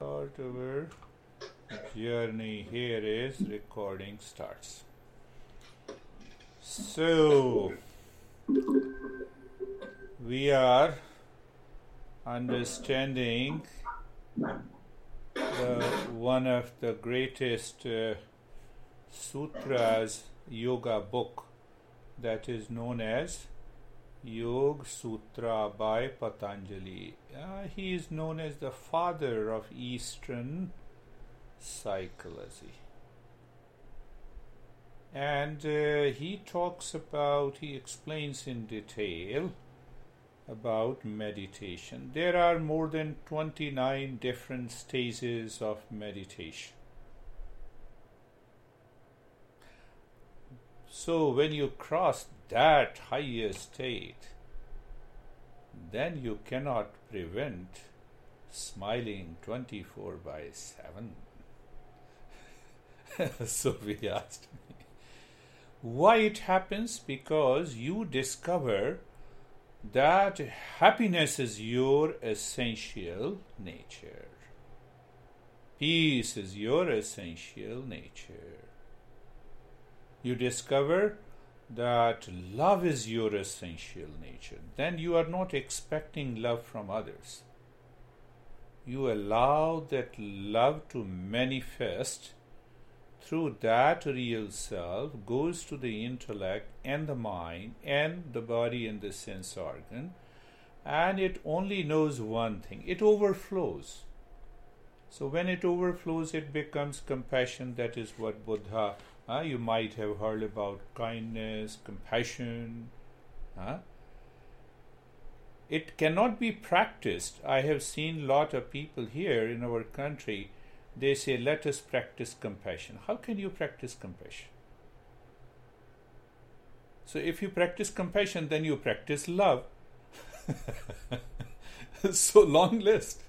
Start our journey. Here is recording starts. So we are understanding the one of the greatest uh, sutras yoga book that is known as Yog Sutra by Patanjali. Uh, he is known as the father of Eastern psychology. And uh, he talks about, he explains in detail about meditation. There are more than 29 different stages of meditation. So when you cross that higher state, then you cannot prevent smiling 24 by 7. so we asked why it happens because you discover that happiness is your essential nature. Peace is your essential nature. You discover that love is your essential nature. Then you are not expecting love from others. You allow that love to manifest through that real self goes to the intellect and the mind and the body and the sense organ and it only knows one thing it overflows so when it overflows it becomes compassion that is what buddha uh, you might have heard about kindness compassion uh, it cannot be practiced i have seen lot of people here in our country they say, let us practice compassion. How can you practice compassion? So, if you practice compassion, then you practice love. so long list.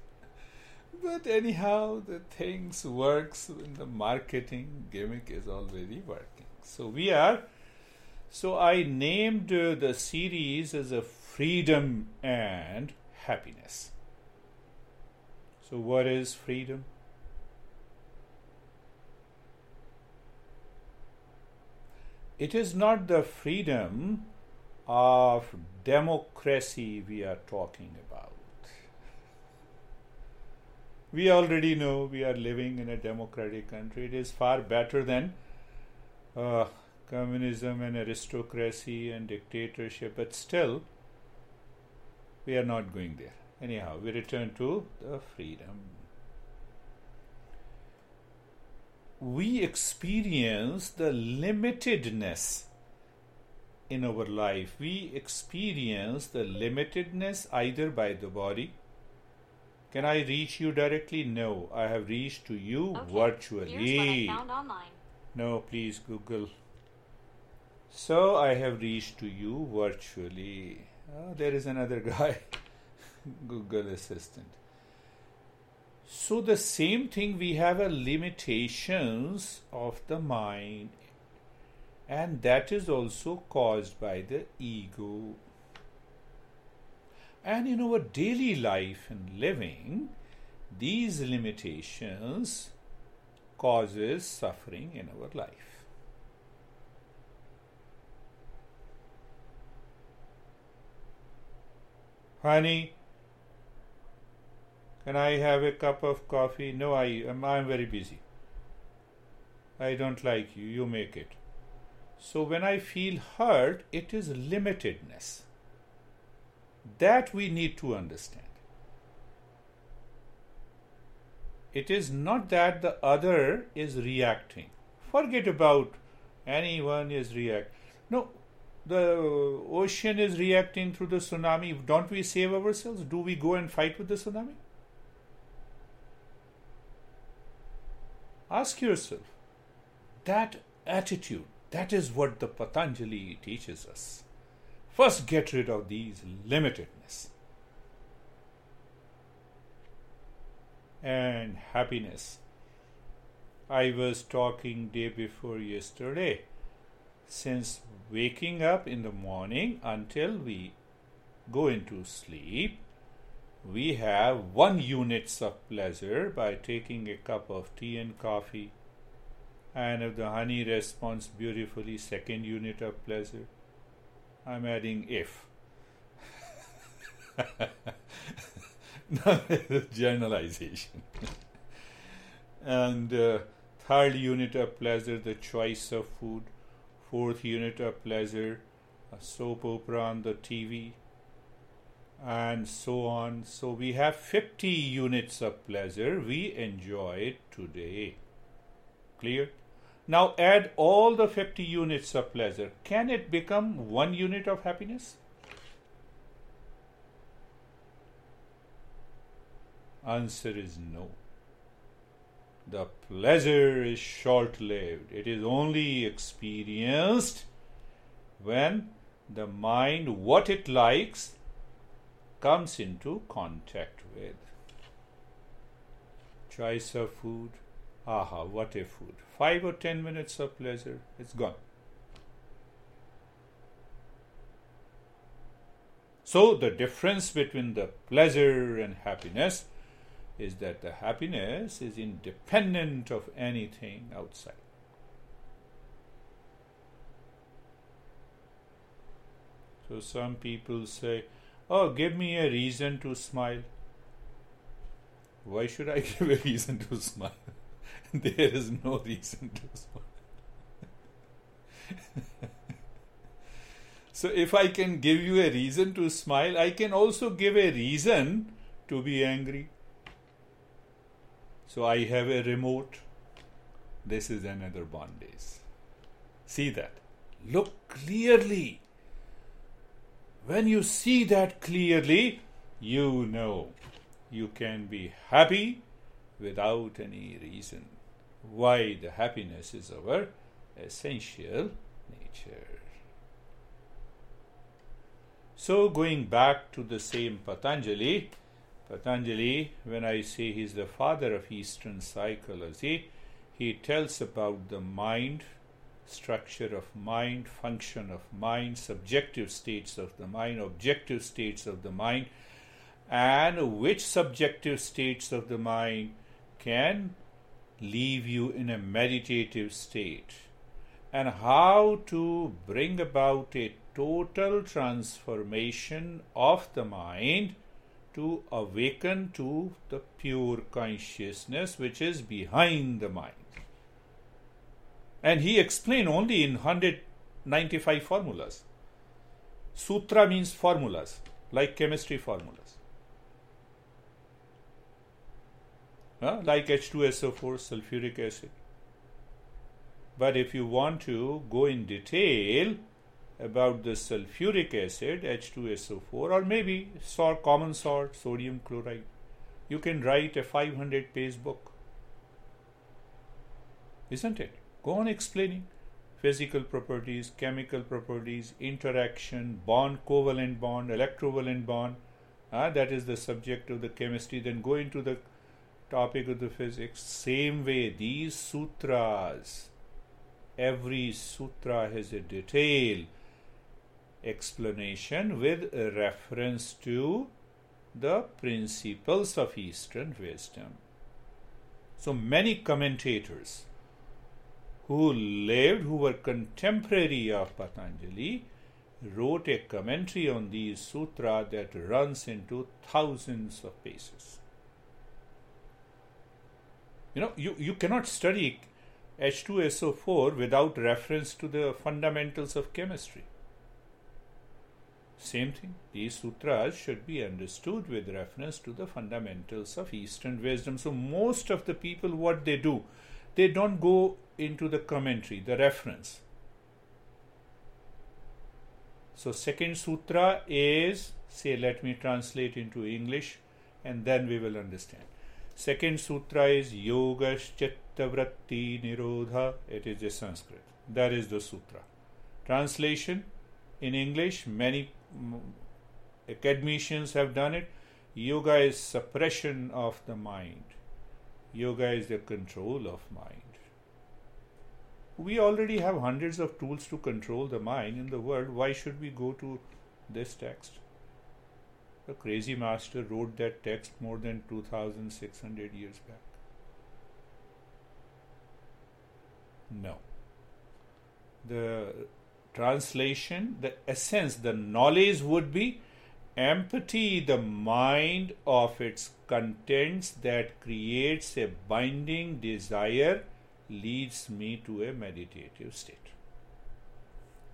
But anyhow, the things works in the marketing gimmick is already working. So we are. So I named uh, the series as a freedom and happiness. So what is freedom? it is not the freedom of democracy we are talking about. We already know we are living in a democratic country. It is far better than uh, communism and aristocracy and dictatorship, but still, we are not going there. Anyhow, we return to the freedom. we experience the limitedness in our life. We experience the limitedness either by the body. Can I reach you directly? No, I have reached to you Okay, virtually. Here's what I found online. No, please Google. So I have reached to you virtually. Oh, there is another guy, Google Assistant. So the same thing we have a limitations of the mind and that is also caused by the ego. And in our daily life and living, these limitations causes suffering in our life. Honey, can I have a cup of coffee? No, I am I'm very busy. I don't like you, you make it. So when I feel hurt, it is limitedness. That we need to understand. It is not that the other is reacting. Forget about anyone is react. No, the ocean is reacting through the tsunami. Don't we save ourselves? Do we go and fight with the tsunami? Ask yourself that attitude, that is what the Patanjali teaches us. First, get rid of these limitedness and happiness. I was talking day before yesterday. Since waking up in the morning until we go into sleep, we have one units of pleasure by taking a cup of tea and coffee. And if the honey responds beautifully, second unit of pleasure. I'm adding if. Generalization. and uh, third unit of pleasure, the choice of food. Fourth unit of pleasure, a soap opera on the TV, and so on. So we have 50 units of pleasure we enjoy today. Clear? Now add all the 50 units of pleasure. Can it become one unit of happiness? Answer is no. The pleasure is short lived. It is only experienced when the mind, what it likes, comes into contact with. Choice of food. Aha, what a food. Five or ten minutes of pleasure, it's gone. So, the difference between the pleasure and happiness is that the happiness is independent of anything outside. So some people say, Oh, give me a reason to smile. Why should I give a reason to smile? there is no reason to smile. so, if I can give you a reason to smile, I can also give a reason to be angry. So I have a remote. This is another bondage. See that. Look clearly. When you see that clearly, you know you can be happy without any reason. Why the happiness is our essential nature. So, going back to the same Patanjali, Patanjali, when I say he's the father of Eastern psychology, he tells about the mind, structure of mind, function of mind, subjective states of the mind, objective states of the mind, and which subjective states of the mind can leave you in a meditative state, and how to bring about a total transformation of the mind to awaken to the pure consciousness which is behind the mind. And he explained only in 195 formulas. Sutra means formulas, like chemistry formulas. Like H2SO4, sulfuric acid. But if you want to go in detail, about the sulfuric acid H2SO4 or maybe salt, common salt sodium chloride you can write a 500 page book. Isn't it? Go on explaining. Physical properties chemical properties interaction bond covalent bond electrovalent bond. Uh, that is the subject of the chemistry. Then go into the topic of the physics same way these sutras every sutra has a detail explanation with reference to the principles of Eastern wisdom. So many commentators who lived, who were contemporary of Patanjali, wrote a commentary on these sutra that runs into thousands of pages. You know, you, you cannot study H2SO4 without reference to the fundamentals of chemistry. Same thing, these sutras should be understood with reference to the fundamentals of Eastern wisdom. So, most of the people, what they do, they don't go into the commentary, the reference. So, second sutra is, say, let me translate into English and then we will understand. Second sutra is Yoga Chittavritti Nirodha. It is a Sanskrit. That is the sutra. Translation in English, many academicians have done it. Yoga is suppression of the mind. Yoga is the control of mind. We already have hundreds of tools to control the mind in the world. Why should we go to this text? The crazy master wrote that text more than 2600 years back. No. The translation, the essence, the knowledge would be empty the mind of its contents that creates a binding desire leads me to a meditative state.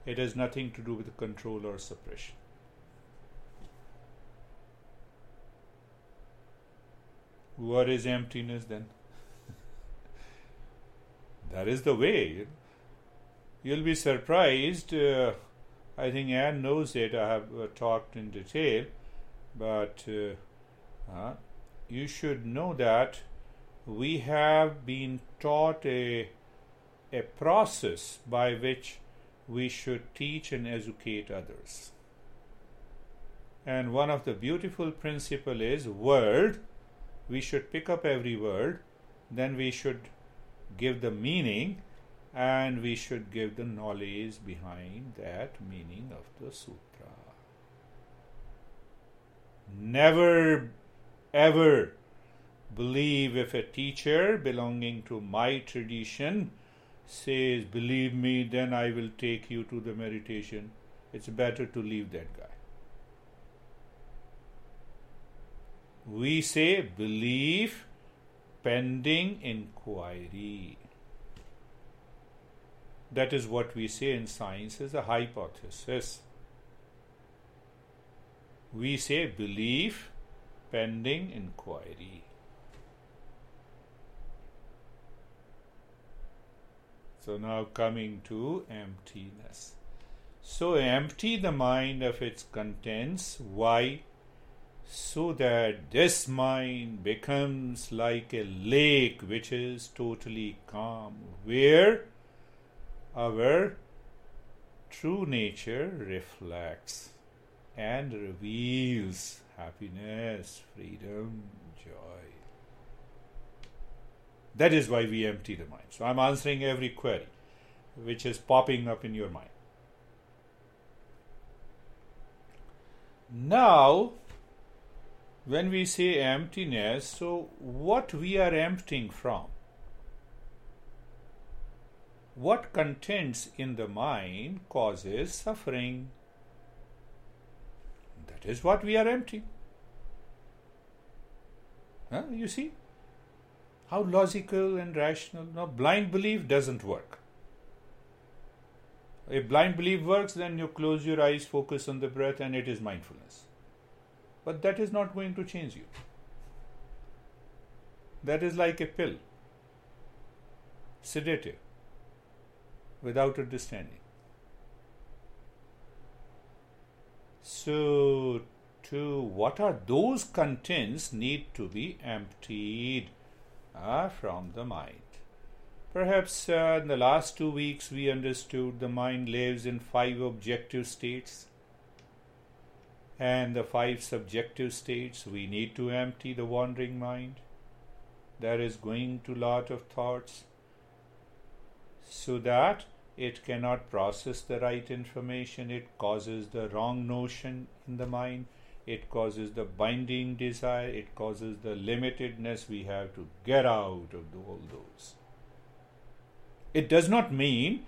It has nothing to do with control or suppression. What is emptiness then? that is the way. You'll be surprised. Uh, I think Anne knows it. I have uh, talked in detail, but uh, uh, you should know that we have been taught a, a process by which we should teach and educate others. And one of the beautiful principle is word. We should pick up every word, then we should give the meaning, and we should give the knowledge behind that meaning of the sutra. Never ever believe if a teacher belonging to my tradition says, Believe me, then I will take you to the meditation. It's better to leave that guy. We say, Belief pending inquiry. That is what we say in science is a hypothesis. We say belief pending inquiry. So now coming to emptiness. So empty the mind of its contents. Why? So that this mind becomes like a lake which is totally calm, where our true nature reflects and reveals happiness, freedom, joy. That is why we empty the mind. So I'm answering every query which is popping up in your mind. Now, when we say emptiness, so what we are emptying from? what contents in the mind causes suffering. That is what we are emptying. Huh? You see? How logical and rational. Now, blind belief doesn't work. If blind belief works, then you close your eyes, focus on the breath, and it is mindfulness. But that is not going to change you. That is like a pill, sedative without understanding. So, to what are those contents need to be emptied uh, from the mind. Perhaps uh, in the last two weeks we understood the mind lives in five objective states and the five subjective states we need to empty the wandering mind there is going to lot of thoughts so that it cannot process the right information, it causes the wrong notion in the mind, it causes the binding desire, it causes the limitedness. We have to get out of all those. It does not mean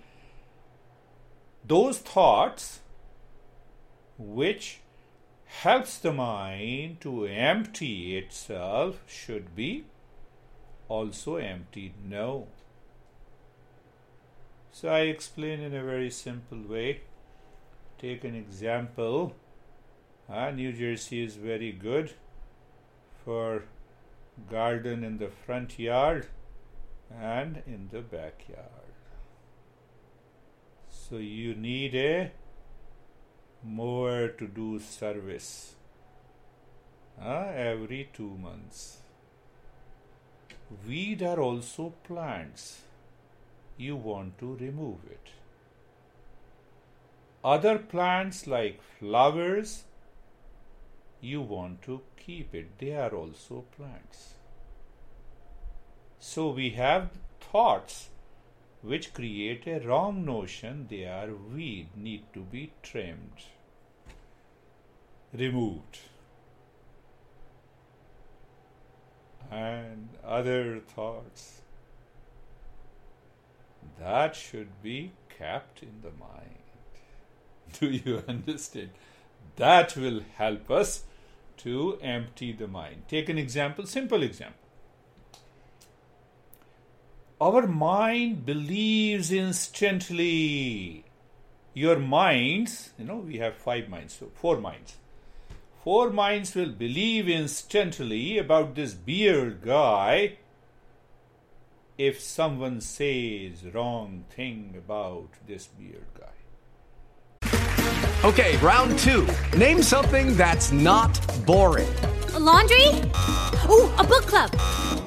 those thoughts which helps the mind to empty itself should be also emptied. No. So I explain in a very simple way. Take an example. Uh, New Jersey is very good for garden in the front yard and in the backyard. So you need a mower to do service uh, every two months. weed are also plants. You want to remove it. Other plants like flowers, you want to keep it. They are also plants. So we have thoughts which create a wrong notion they are weed, need to be trimmed, removed. And other thoughts that should be kept in the mind. Do you understand? That will help us to empty the mind. Take an example, simple example. Our mind believes instantly. Your minds, you know, we have five minds, so four minds. Four minds will believe instantly about this beard guy if someone says wrong thing about this beard guy. Okay, round two. Name something that's not boring. A laundry? Ooh, a book club.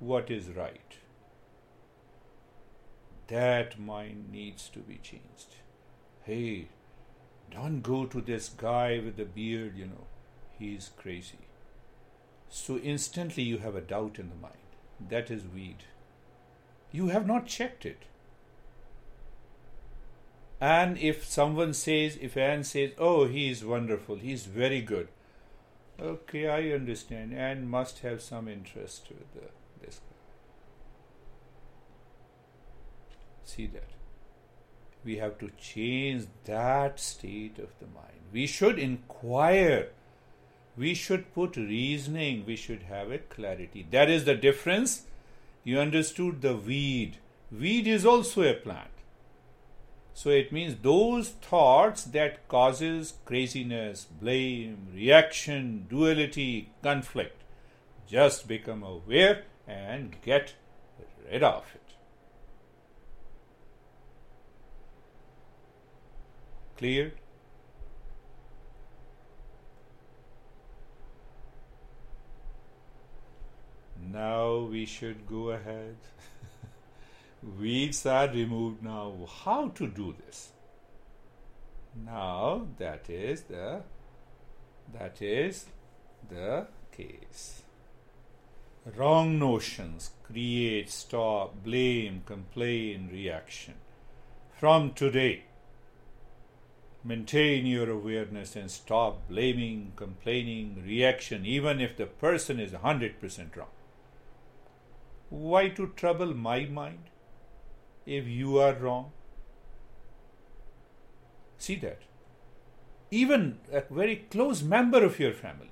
what is right that mind needs to be changed. Hey, don't go to this guy with the beard, you know, he's crazy. So instantly you have a doubt in the mind. That is weed. You have not checked it. And if someone says, if Anne says, oh, he is wonderful, he's very good. Okay, I understand. Anne must have some interest with the, this See that. We have to change that state of the mind. We should inquire. We should put reasoning. We should have a clarity. That is the difference. You understood the weed. Weed is also a plant. So it means those thoughts that causes craziness, blame, reaction, duality, conflict. Just become aware and get rid of it. Clear? Now we should go ahead. Weeds are removed now. How to do this? Now that is the that is the case. Wrong notions create, stop, blame, complain, reaction. From today, Maintain your awareness and stop blaming, complaining, reaction, even if the person is 100% wrong. Why to trouble my mind if you are wrong? See that. Even a very close member of your family,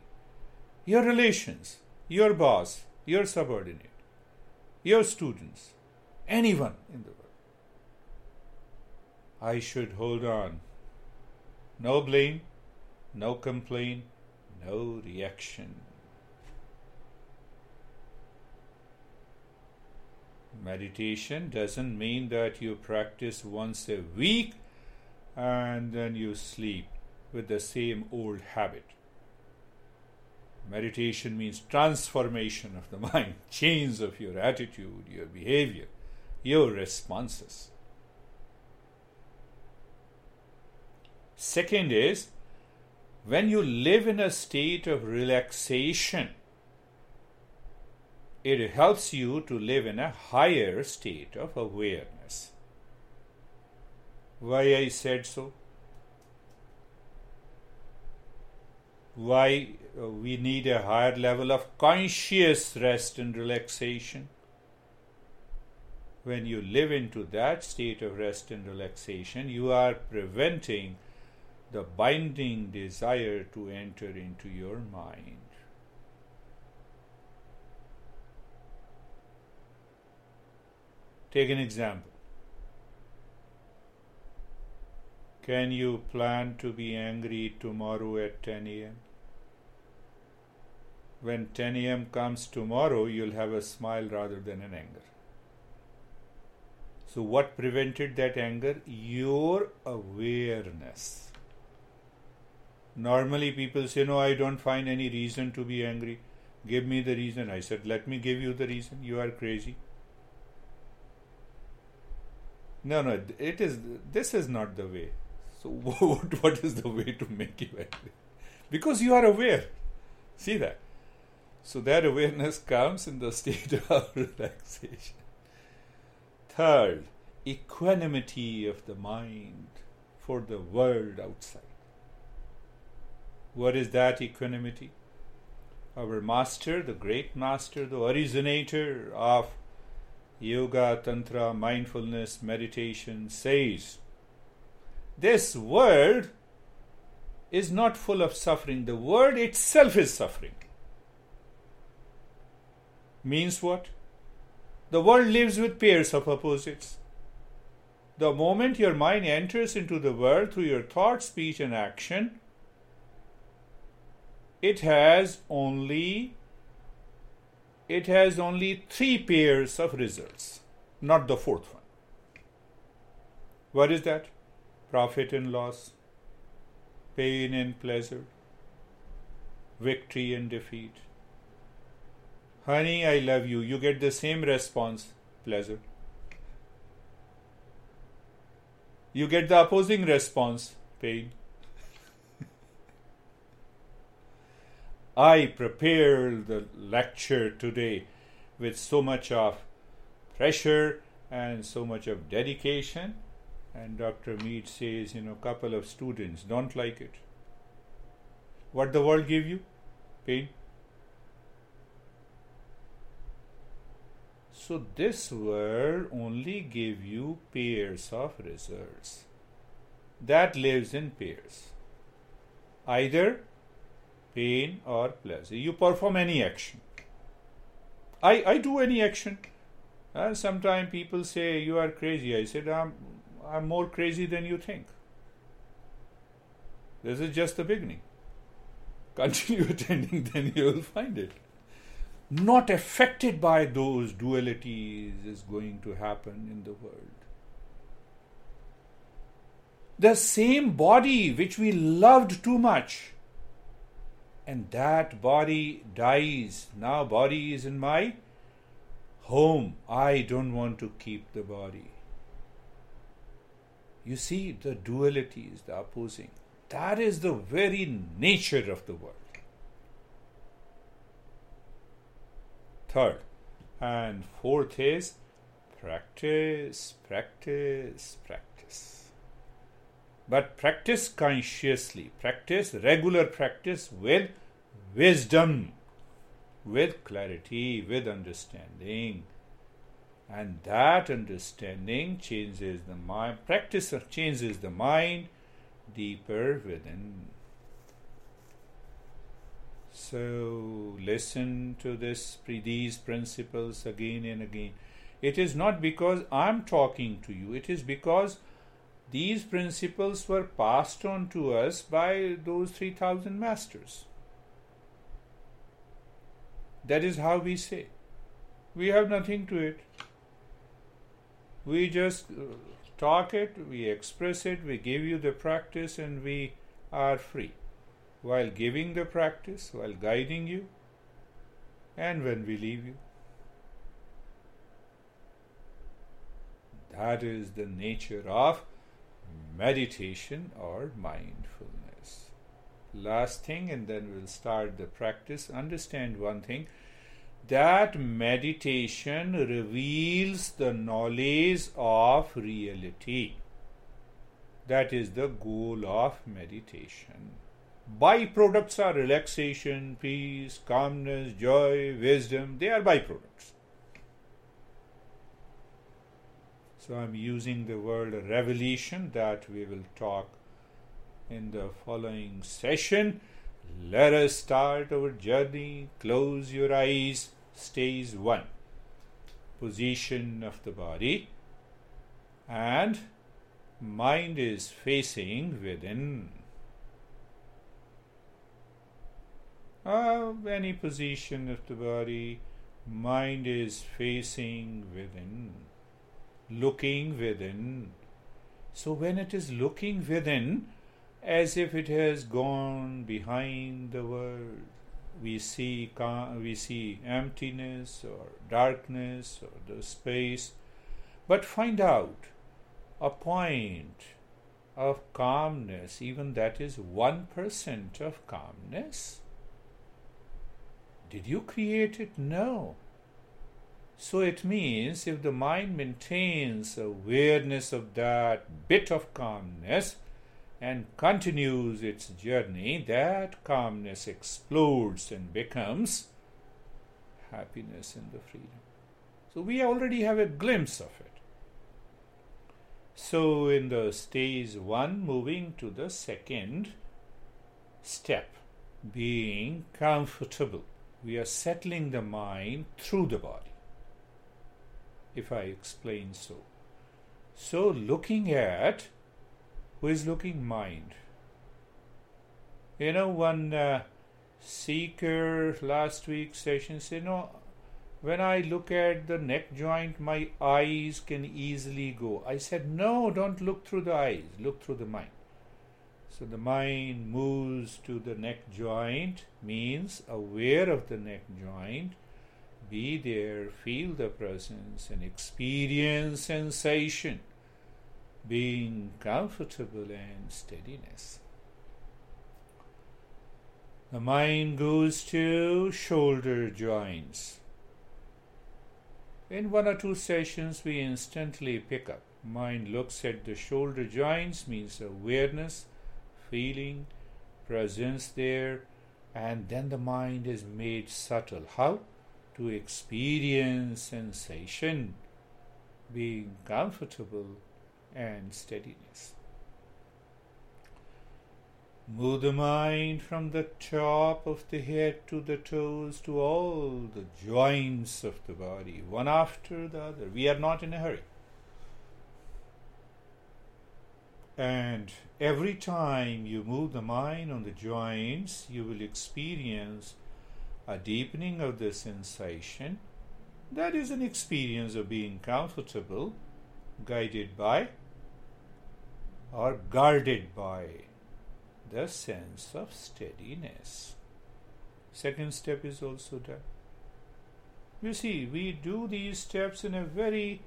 your relations, your boss, your subordinate, your students, anyone in the world. I should hold on no blame, no complaint, no reaction. Meditation doesn't mean that you practice once a week and then you sleep with the same old habit. Meditation means transformation of the mind, change of your attitude, your behavior, your responses. Second is when you live in a state of relaxation, it helps you to live in a higher state of awareness. Why I said so? Why uh, we need a higher level of conscious rest and relaxation? When you live into that state of rest and relaxation, you are preventing the binding desire to enter into your mind. Take an example. Can you plan to be angry tomorrow at 10 a.m.? When 10 a.m. comes tomorrow, you'll have a smile rather than an anger. So, what prevented that anger? Your awareness. Normally, people say, No, I don't find any reason to be angry. Give me the reason. I said, Let me give you the reason. You are crazy. No, no, it is. This is not the way. So, what, what is the way to make you angry? Because you are aware. See that. So, that awareness comes in the state of relaxation. Third, equanimity of the mind for the world outside. What is that equanimity? Our master, the great master, the originator of yoga, tantra, mindfulness, meditation says this world is not full of suffering. The world itself is suffering. Means what? The world lives with pairs of opposites. The moment your mind enters into the world through your thought, speech, and action, it has only it has only three pairs of results, not the fourth one. What is that? Profit and loss, pain and pleasure, victory and defeat. Honey, I love you. You get the same response, pleasure. You get the opposing response, pain. I prepared the lecture today with so much of pressure and so much of dedication. And Dr. Mead says, you know, a couple of students don't like it. What the world give you? Pain. So this world only give you pairs of results. That lives in pairs. Either pain or pleasure. You perform any action. I, I do any action. And sometimes people say you are crazy. I said I'm I'm more crazy than you think. This is just the beginning. Continue attending, then you will find it. Not affected by those dualities is going to happen in the world. The same body which we loved too much and that body dies. Now, body is in my home. I don't want to keep the body. You see, the duality is the opposing. That is the very nature of the world. Third and fourth is practice, practice, practice but practice consciously. Practice, regular practice with wisdom, with clarity, with understanding. And that understanding changes the mind, practice changes the mind deeper within. So listen to this, these principles again and again. It is not because I'm talking to you, it is because these principles were passed on to us by those 3000 masters. That is how we say. We have nothing to it. We just uh, talk it, we express it, we give you the practice, and we are free. While giving the practice, while guiding you, and when we leave you. That is the nature of meditation or mindfulness. Last thing, and then we'll start the practice. Understand one thing that meditation reveals the knowledge of reality. That is the goal of meditation. Byproducts are relaxation, peace, calmness, joy, wisdom. They are byproducts. So I'm using the word revelation that we will talk in the following session. Let us start our journey. Close your eyes. Stage 1 Position of the body and mind is facing within. Uh, any position of the body, mind is facing within, looking within. So when it is looking within, as if it has gone behind the world, we see we see emptiness or darkness or the space, but find out a point of calmness, even that is 1% of calmness. Did you create it? No. So it means if the mind maintains awareness of that bit of calmness and continues its journey, that calmness explodes and becomes happiness and the freedom. So we already have a glimpse of it. So in the stage one, moving to the second step, being comfortable we are settling the mind through the body. If I explain so. So, looking at who is looking mind. You know, one uh, seeker last week session said, No, when I look at the neck joint, my eyes can easily go. I said, No, don't look through the eyes, look through the mind. So the mind moves to the neck joint, means aware of the neck joint. Be there, feel the presence, and experience sensation, being comfortable and steadiness. The mind goes to shoulder joints. In one or two sessions, we instantly pick up. Mind looks at the shoulder joints, means awareness feeling, presence there, and then the mind is made subtle. How? To experience sensation, being comfortable, and steadiness. Move the mind from the top of the head to the toes to all the joints of the body, one after the other. We are not in a hurry. And every time you move the mind on the joints, you will experience a deepening of the sensation. That is an experience of being comfortable, guided by or guarded by the sense of steadiness. Second step is also done. You see, we do these steps in a very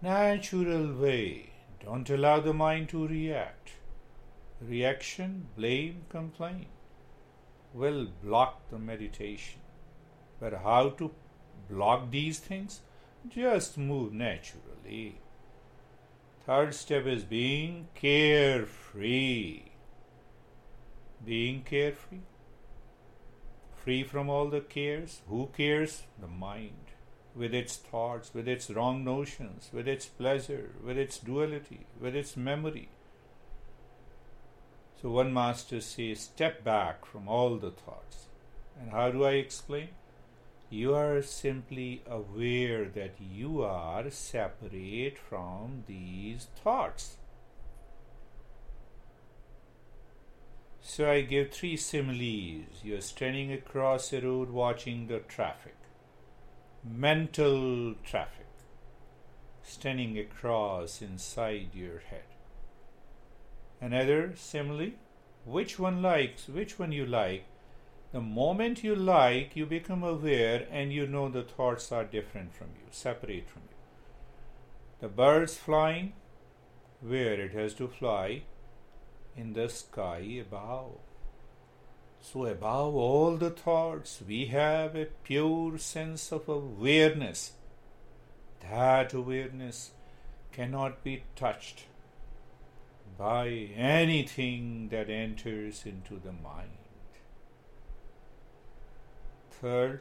natural way don't allow the mind to react. Reaction, blame, complaint will block the meditation. But how to block these things? Just move naturally. Third step is being carefree. Being carefree. Free from all the cares. Who cares? The mind with its thoughts, with its wrong notions, with its pleasure, with its duality, with its memory. So one master says, step back from all the thoughts. And how do I explain? You are simply aware that you are separate from these thoughts. So I give three similes. You're standing across a road watching the traffic mental traffic standing across inside your head. Another simile, which one likes, which one you like. The moment you like, you become aware and you know the thoughts are different from you, separate from you. The bird's flying where it has to fly in the sky above. So, above all the thoughts, we have a pure sense of awareness. That awareness cannot be touched by anything that enters into the mind. Third,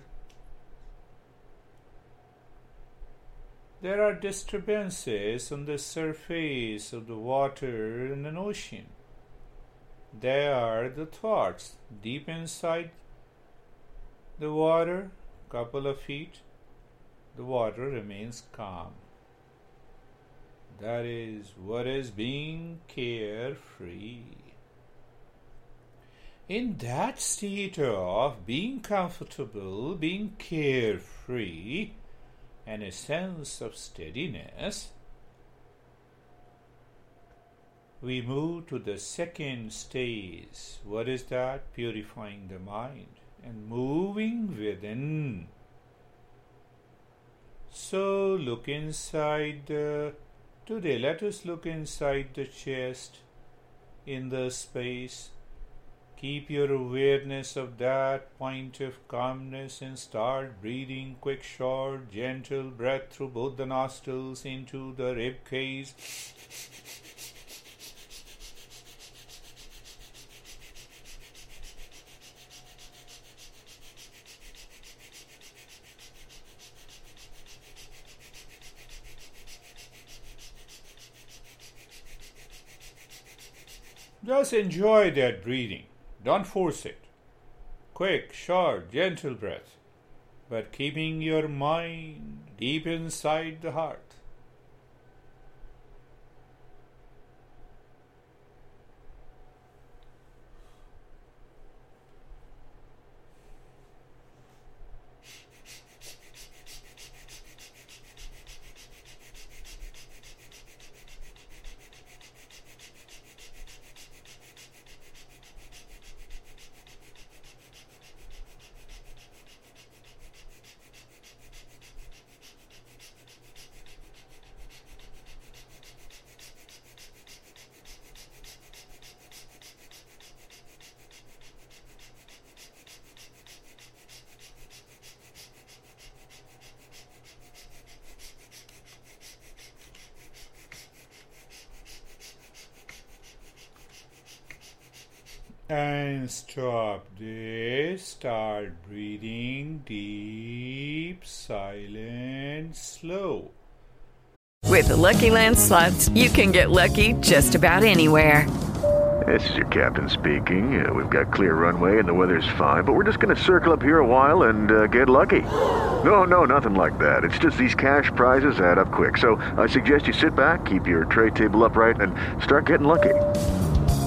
there are disturbances on the surface of the water in an ocean. They are the thoughts deep inside the water, couple of feet, the water remains calm. That is what is being carefree. In that state of being comfortable, being carefree, and a sense of steadiness, we move to the second stage. What is that? Purifying the mind and moving within. So look inside the Today, let us look inside the chest, in the space. Keep your awareness of that point of calmness and start breathing quick, short, gentle breath through both the nostrils into the rib cage. Just enjoy that breathing. Don't force it. Quick, short, gentle breath, but keeping your mind deep inside the heart. And stop this. Start breathing deep, silent, slow. With the Lucky Land slots, you can get lucky just about anywhere. This is your captain speaking. Uh, we've got clear runway and the weather's fine, but we're just going to circle up here a while and uh, get lucky. No, no, nothing like that. It's just these cash prizes add up quick. So I suggest you sit back, keep your tray table upright, and start getting lucky.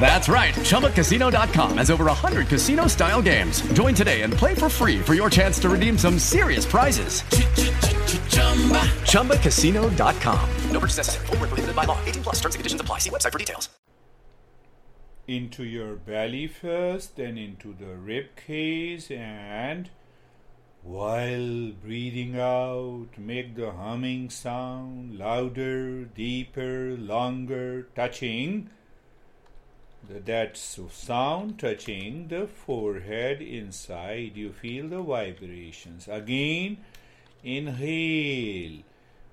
That's right. ChumbaCasino.com has over 100 casino style games. Join today and play for free for your chance to redeem some serious prizes. ChumbaCasino.com. No purchase necessary. Full prohibited by law. 18 plus terms and conditions apply. See website for details. Into your belly first, then into the rib cage, and while breathing out, make the humming sound louder, deeper, longer, touching that sound touching the forehead inside. You feel the vibrations. Again inhale.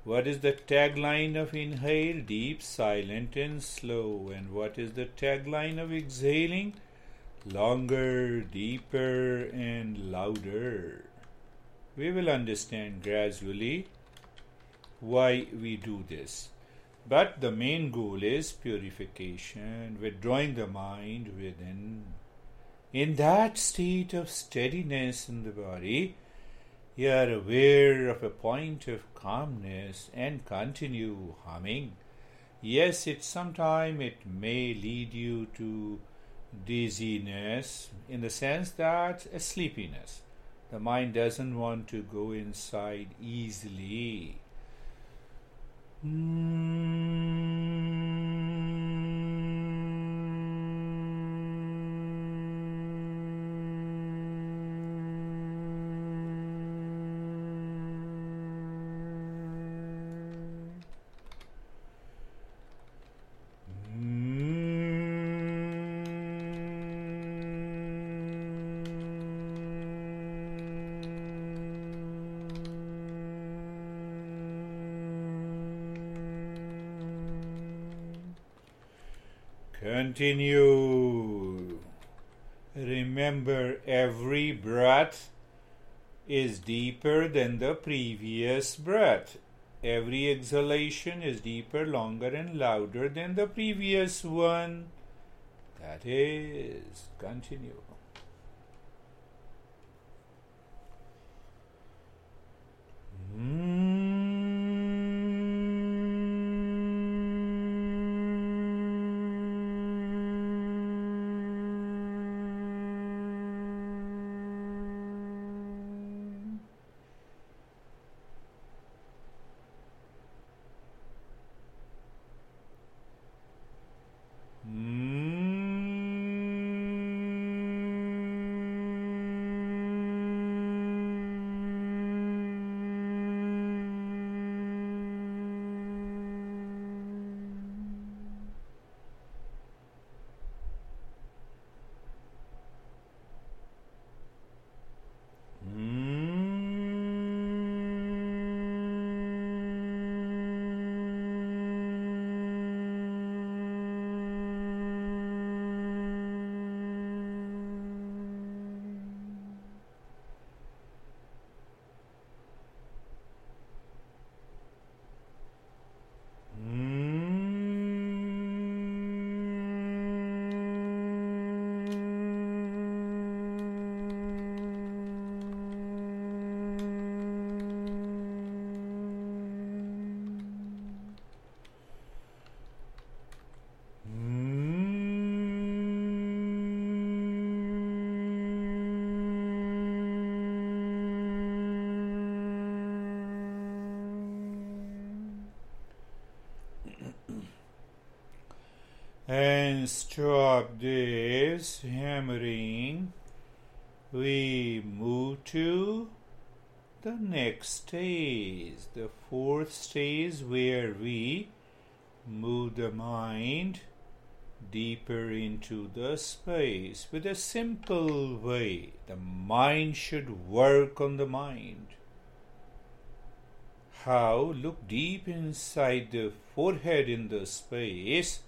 What is the tagline of inhale? Deep silent and slow. And what is the tagline of exhaling? Longer deeper and louder. We will understand gradually why we do this but the main goal is purification, withdrawing the mind within. In that state of steadiness in the body, you are aware of a point of calmness and continue humming. Yes, it sometime it may lead you to dizziness in the sense that a sleepiness. The mind doesn't want to go inside easily. Mm-hmm. Continue. Remember, every breath is deeper than the previous breath. Every exhalation is deeper, longer, and louder than the previous one. That is, continue. Stop this hammering we move to the next stage. The fourth stage where we move the mind deeper into the space with a simple way. The mind should work on the mind. How? Look deep inside the forehead in the space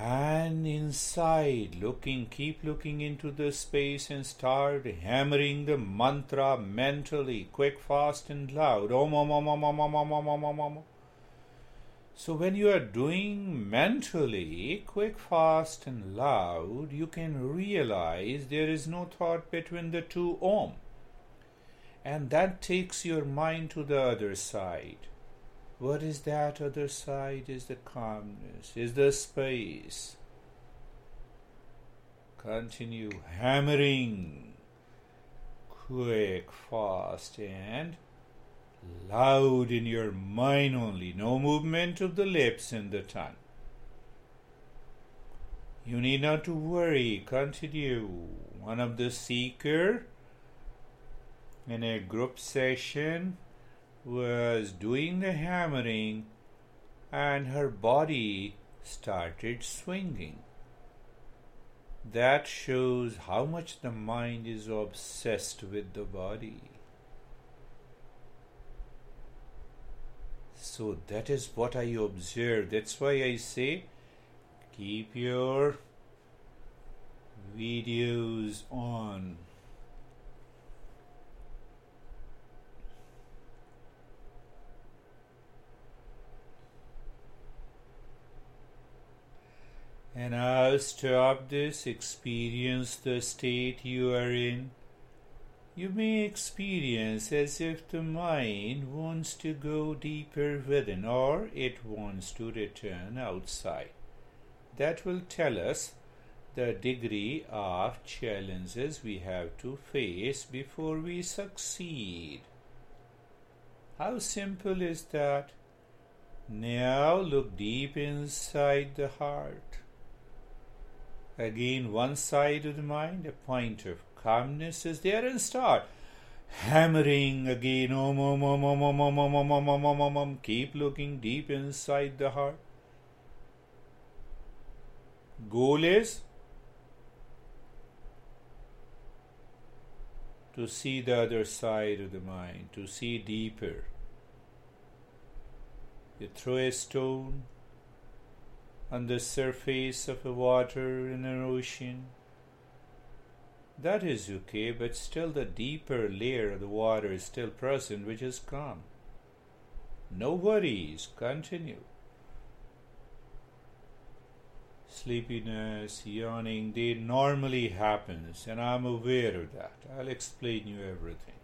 and inside looking keep looking into the space and start hammering the mantra mentally quick fast and loud om om om om om om om om om om om so when you are doing mentally quick fast and loud you can realize there is no thought between the two om and that takes your mind to the other side what is that other side? Is the calmness, is the space. Continue hammering quick, fast, and loud in your mind only. No movement of the lips and the tongue. You need not to worry. Continue. One of the seeker in a group session was doing the hammering and her body started swinging. That shows how much the mind is obsessed with the body. So that is what I observe. That's why I say keep your videos on. And stop this, experience the state you are in. You may experience as if the mind wants to go deeper within or it wants to return outside. That will tell us the degree of challenges we have to face before we succeed. How simple is that? Now look deep inside the heart. Again, one side of the mind, a point of calmness is there, and start hammering again. Om, om, om, om, om, om, om, om, om, om, om, om, om. Keep looking deep inside the heart. Goal is to see the other side of the mind, to see deeper. You throw a stone, on the surface of the water in an ocean. That is okay, but still the deeper layer of the water is still present, which is calm. No worries, continue. Sleepiness, yawning, they normally happens, and I'm aware of that. I'll explain you everything.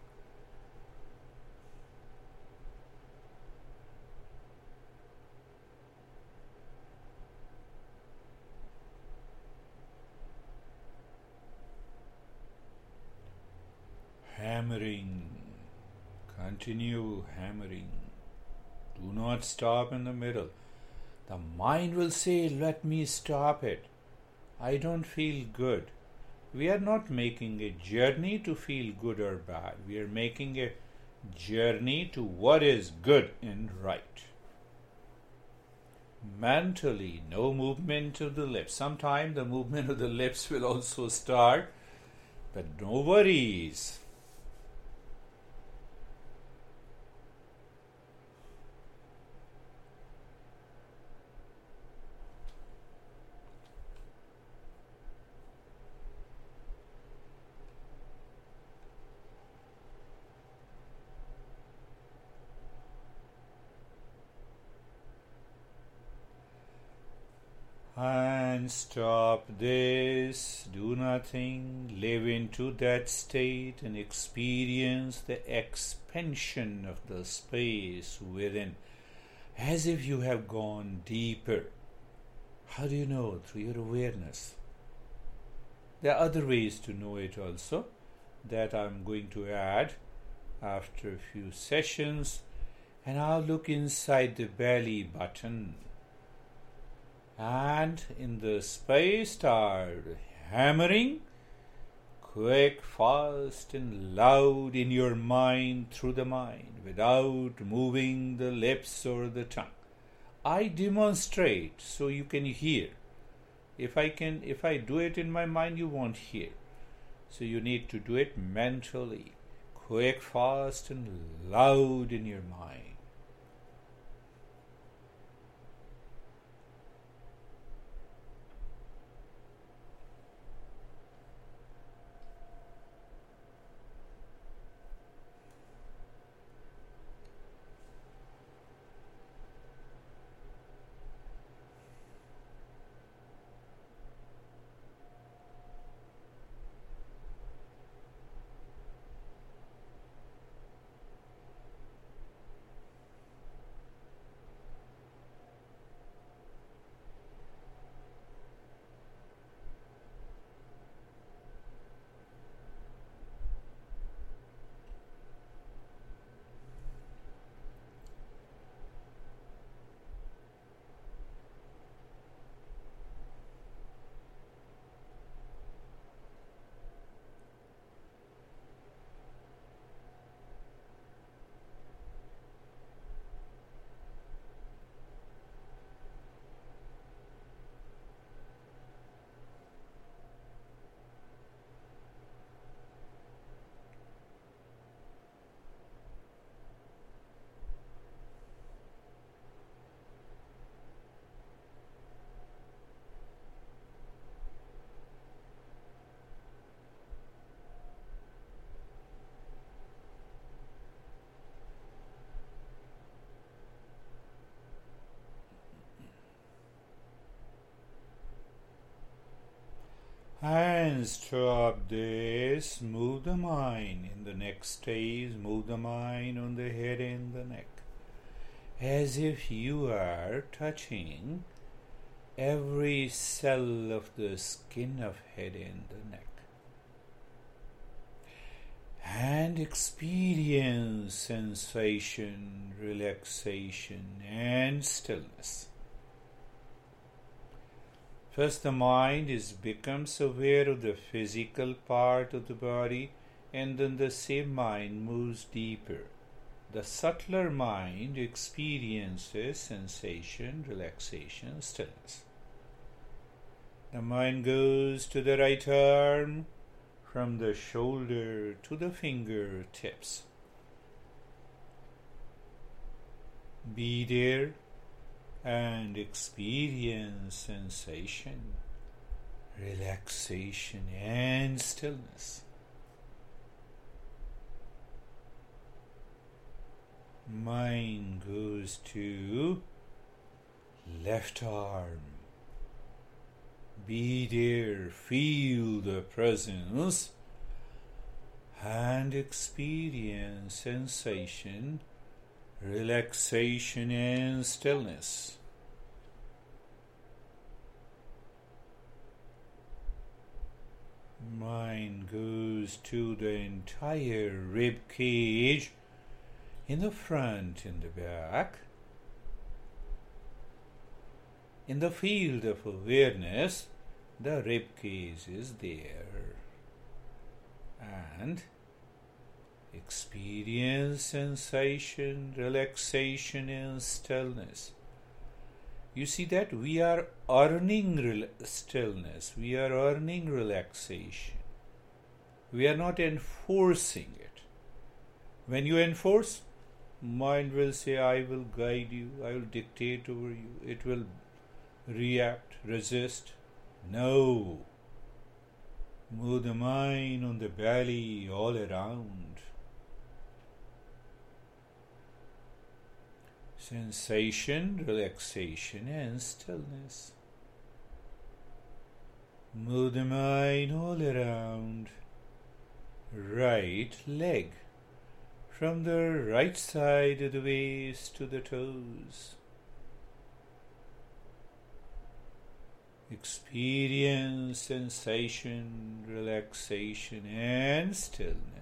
Hammering. Continue hammering. Do not stop in the middle. The mind will say, Let me stop it. I don't feel good. We are not making a journey to feel good or bad. We are making a journey to what is good and right. Mentally, no movement of the lips. Sometimes the movement of the lips will also start, but no worries. Stop this, do nothing, live into that state and experience the expansion of the space within, as if you have gone deeper. How do you know? Through your awareness. There are other ways to know it also that I'm going to add after a few sessions, and I'll look inside the belly button and in the space start hammering quick, fast, and loud in your mind through the mind without moving the lips or the tongue. I demonstrate so you can hear. If I can if I do it in my mind you won't hear. So you need to do it mentally. Quick, fast, and loud in your mind. Stop this, move the mind. In the next stage, move the mind on the head and the neck. As if you are touching every cell of the skin of head and the neck. And experience sensation, relaxation, and stillness. First, the mind is becomes aware of the physical part of the body, and then the same mind moves deeper. The subtler mind experiences sensation, relaxation, stillness. The mind goes to the right arm, from the shoulder to the fingertips. Be there and experience sensation, relaxation, and stillness. Mind goes to left arm. Be there, feel the presence, and experience sensation, relaxation, and stillness. Mind goes to the entire rib cage in the front in the back. In the field of awareness, the rib cage is there. And experience sensation, relaxation, and stillness. You see that we are earning rel- stillness, we are earning relaxation. We are not enforcing it. When you enforce, mind will say, I will guide you, I will dictate over you, it will react, resist. No. Move the mind on the belly all around. Sensation, relaxation, and stillness. Move the mind all around. Right leg from the right side of the waist to the toes. Experience sensation, relaxation, and stillness.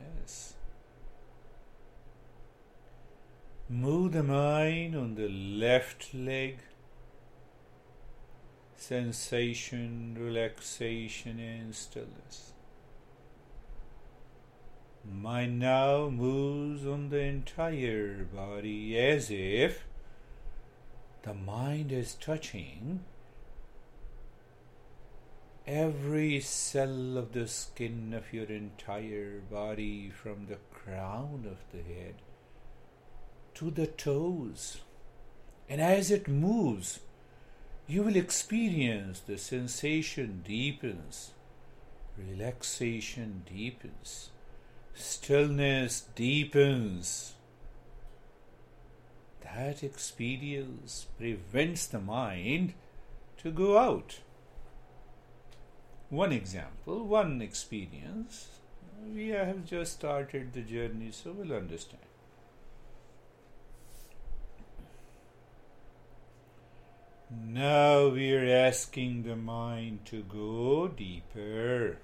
Move the mind on the left leg. Sensation, relaxation, and stillness. Mind now moves on the entire body as if the mind is touching every cell of the skin of your entire body from the crown of the head to the toes. And as it moves, you will experience the sensation deepens, relaxation deepens, stillness deepens. That experience prevents the mind to go out. One example, one experience. We have just started the journey, so we'll understand. Now we are asking the mind to go deeper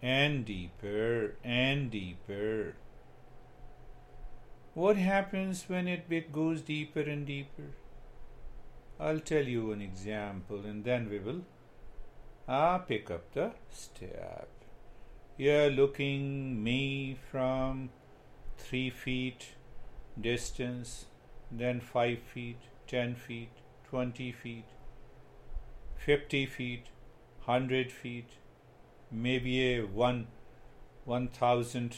and deeper and deeper. What happens when it goes deeper and deeper? I'll tell you an example and then we will uh, pick up the step. You're looking me from three feet distance, then five feet, ten feet, 20 feet, 50 feet, 100 feet, maybe a one, 1000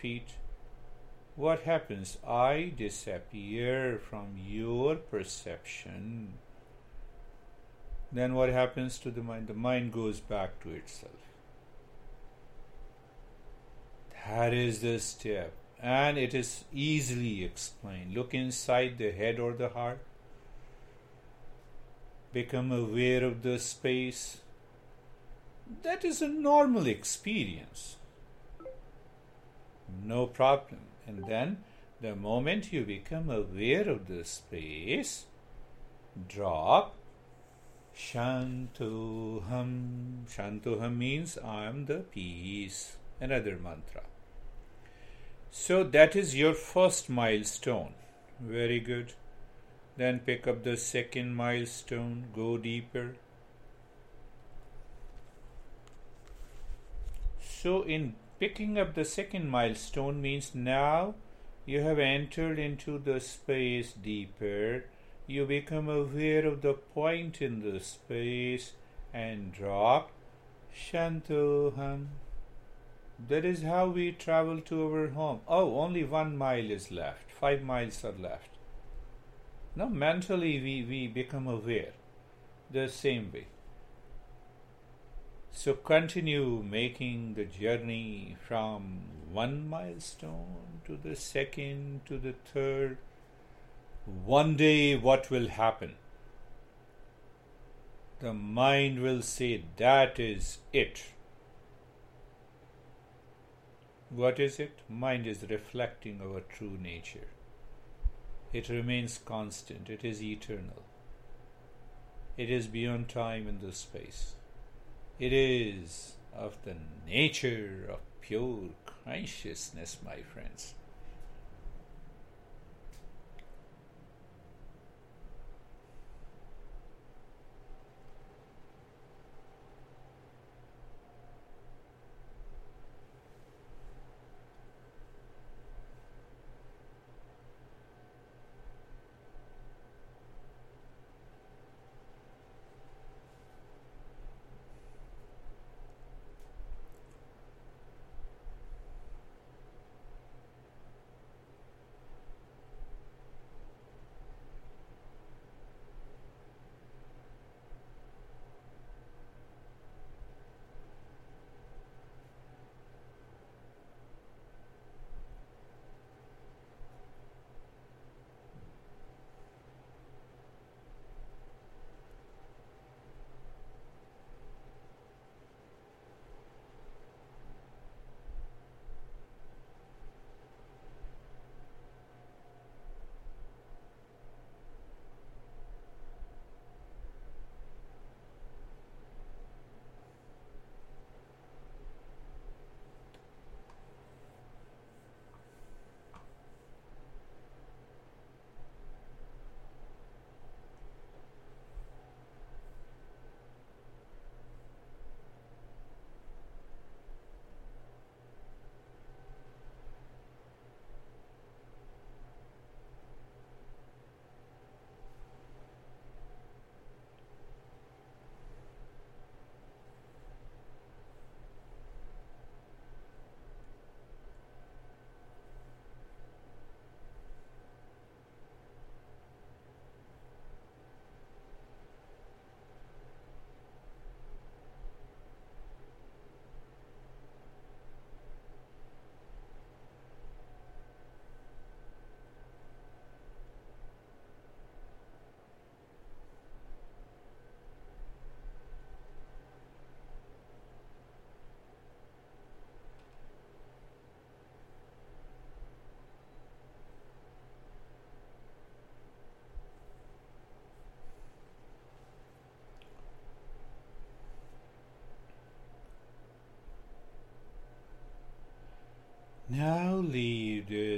feet. What happens? I disappear from your perception. Then what happens to the mind? The mind goes back to itself. That is the step. And it is easily explained. Look inside the head or the heart become aware of the space. That is a normal experience. No problem. And then, the moment you become aware of the space, drop Shantoham. Shantoham means I am the peace. Another mantra. So that is your first milestone. Very good. Then pick up the second milestone, go deeper. So, in picking up the second milestone means now you have entered into the space deeper. You become aware of the point in the space and drop Shantoham. That is how we travel to our home. Oh, only one mile is left. Five miles are left. No, mentally we, we become aware the same way. So continue making the journey from one milestone to the second to the third. One day, what will happen? The mind will say, That is it. What is it? Mind is reflecting our true nature. It remains constant, it is eternal. It is beyond time and the space. It is of the nature of pure consciousness, my friends.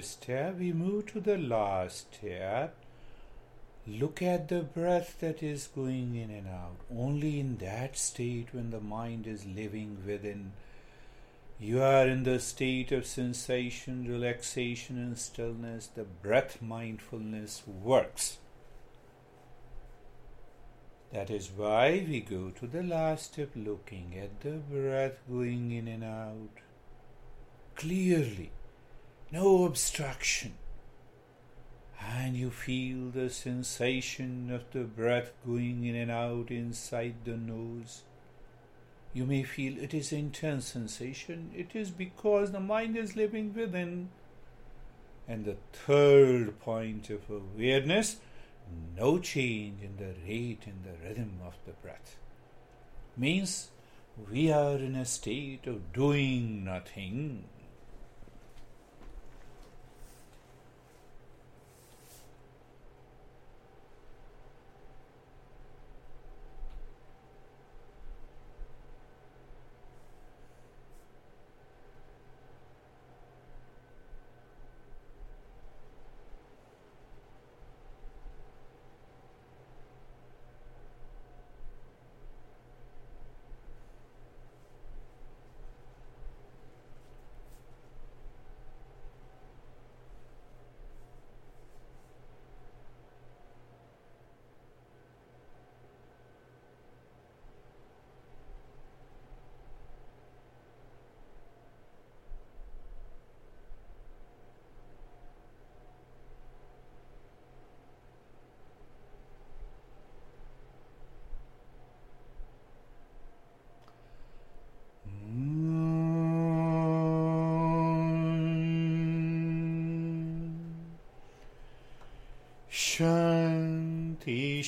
Tab. We move to the last tab. Look at the breath that is going in and out. Only in that state, when the mind is living within, you are in the state of sensation, relaxation, and stillness. The breath mindfulness works. That is why we go to the last step, looking at the breath going in and out clearly, no obstruction. And you feel the sensation of the breath going in and out inside the nose. You may feel it is intense sensation. It is because the mind is living within. And the third point of awareness no change in the rate and the rhythm of the breath means we are in a state of doing nothing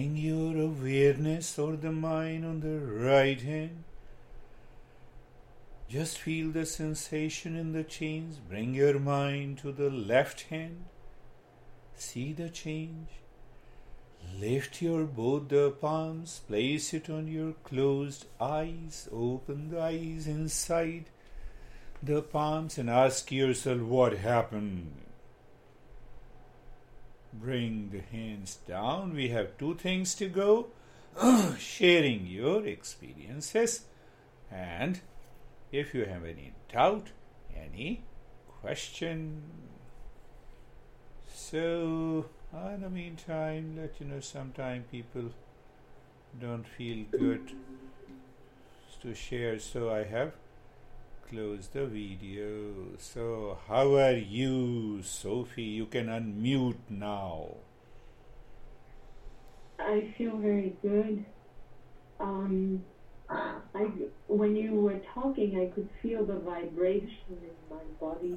Bring your awareness or the mind on the right hand. Just feel the sensation in the chains. Bring your mind to the left hand. See the change. Lift your both the palms, place it on your closed eyes, open the eyes inside the palms and ask yourself what happened. Bring the hands down. We have two things to go sharing your experiences and if you have any doubt, any question. So, in the meantime, let you know sometime people don't feel good to share, so I have closed the video. So, how are you, Sophie? You can unmute now. I feel very good. Um, I, when you were talking, I could feel the vibration in my body.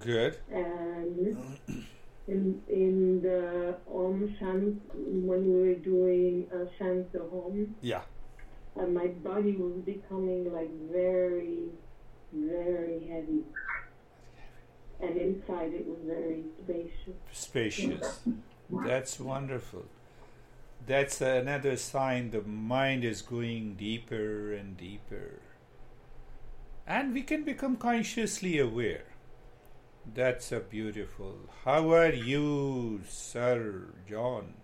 Good. And in in the Om Shant, when we were doing uh, Shanta Home, Yeah. uh, my body was becoming like very, very heavy. And inside it was very spacious. Spacious. That's wonderful. That's another sign the mind is going deeper and deeper. And we can become consciously aware. That's a beautiful. How are you, Sir John?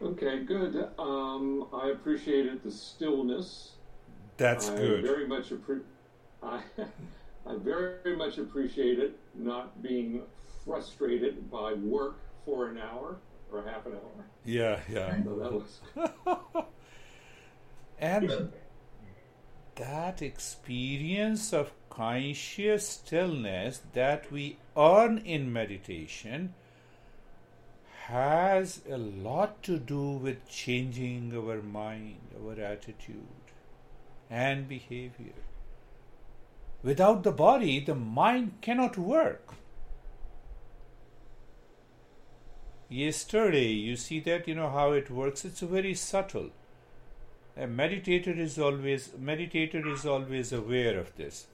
Okay, good. Um, I appreciated the stillness. That's I good. Very much appre- I, I very much appreciate it not being frustrated by work for an hour or half an hour. Yeah, yeah. So that was And that experience of conscious stillness that we earn in meditation has a lot to do with changing our mind, our attitude, and behavior. Without the body, the mind cannot work. Yesterday, you see that, you know, how it works. It's very subtle. A meditator is always meditator is always aware of this.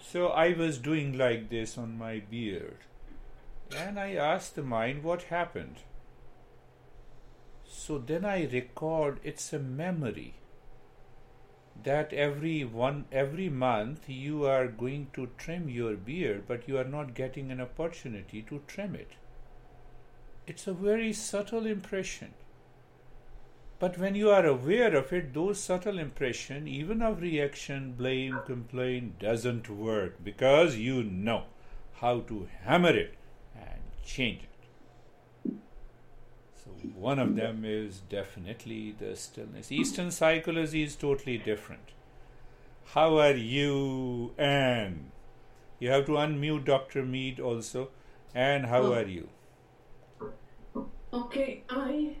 So I was doing like this on my beard, and I asked the mind what happened. So then I record. It's a memory that every one every month you are going to trim your beard, but you are not getting an opportunity to trim it. It's a very subtle impression. But when you are aware of it, those subtle impression, even of reaction, blame, complaint, doesn't work because you know how to hammer it and change it. One of them is definitely the stillness. Eastern psychology is totally different. How are you, Anne? You have to unmute Dr. Mead also. Anne, how Oh. are you? Okay, I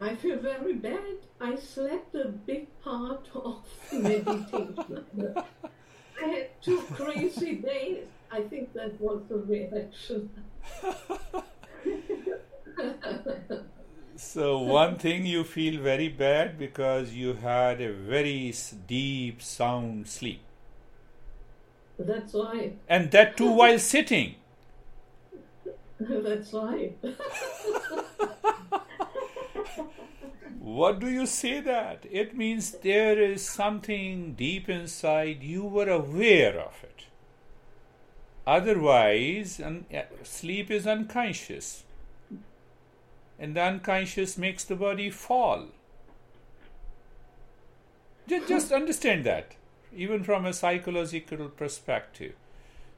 I feel very bad. I slept a big part of meditation. I had two crazy days. I think that was the reaction. So one thing you feel very bad because you had a very deep sound sleep. That's right. And that too while sitting. That's right. What do you say that? It means there is something deep inside you were aware of it. Otherwise, un- uh, sleep is unconscious. And the unconscious makes the body fall. Just, just understand that even from a psychological perspective.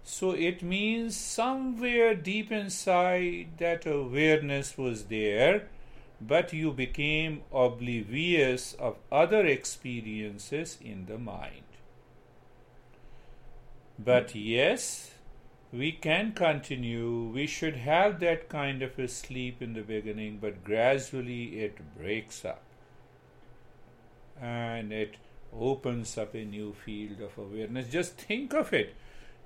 So it means somewhere deep inside that awareness was there, but you became oblivious of other experiences in the mind. But yes, we can continue. We should have that kind of a sleep in the beginning, but gradually it breaks up and it opens up a new field of awareness. Just think of it.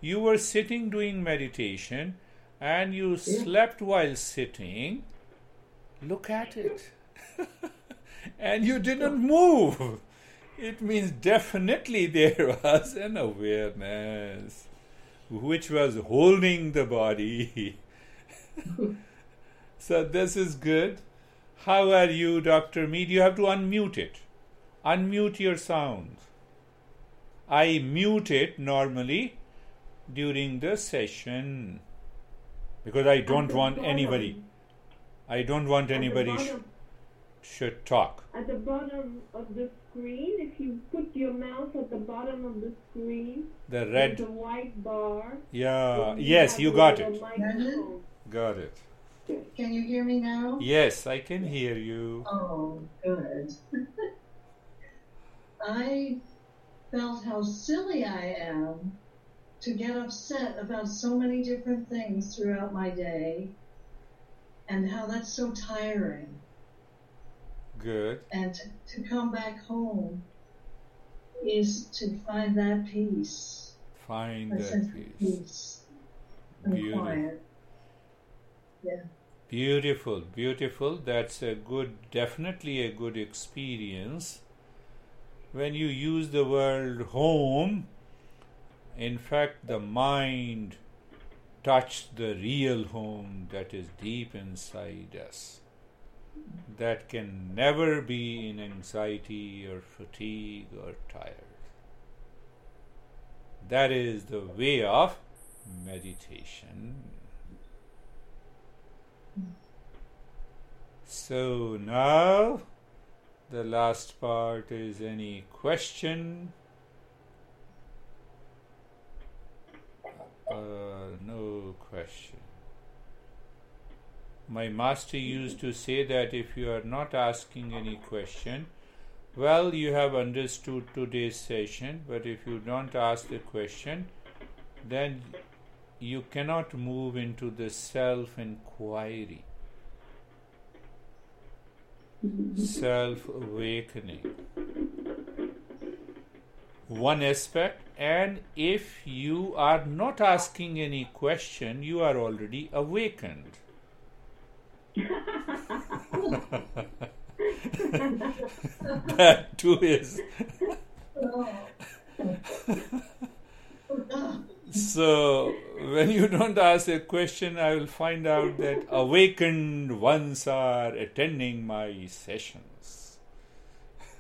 You were sitting doing meditation and you slept while sitting. Look at it. and you didn't move. It means definitely there was an awareness which was holding the body. so this is good. How are you, Dr. Mead? You have to unmute it. Unmute your sound. I mute it normally during the session because I don't want anybody. I don't want anybody sh- should talk. At the bottom of the screen, if you put your mouse at the bottom of the screen, The red. there's a white bar. Yeah. and Yes, you got little it. microphone. Got it. Can you hear me now? Yes, I can hear you. Oh, good. I felt how silly I am to get upset about so many different things throughout my day and how that's so tiring. Good. And to, to come back home is to find that peace, Find that peace. peace and Beautiful. quiet. Yeah. Beautiful, beautiful. That's a good, definitely a good experience. When you use the word home, in fact, the mind touched the real home that is deep inside us. That can never be in anxiety or fatigue or tired. That is the way of meditation. So now the last part is any question? Uh, no question. My master used to say that if you are not asking any question, well, you have understood today's session, but if you don't ask the question, then you cannot move into the self inquiry, mm-hmm. self awakening. One aspect, and if you are not asking any question, you are already awakened. that too is. so, when you don't ask a question, I will find out that awakened ones are attending my sessions.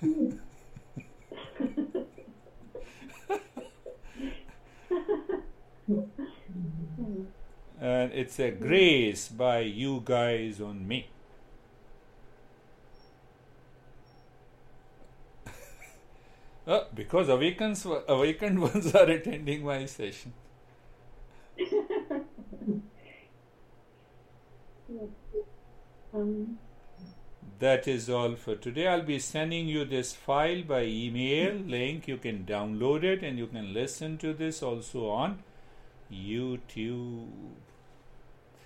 and it's a grace by you guys on me. Uh, because awakens, awakened ones are attending my session. That is all for today. I'll be sending you this file by email link. You can download it and you can listen to this also on YouTube.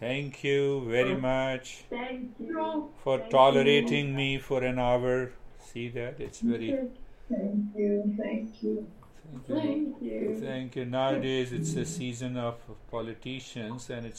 Thank you very oh, much thank you. for Thank tolerating me for an hour. See that? It's very. Thank you, thank you. Thank you. Thank you. Nowadays, it's a season of politicians, and it's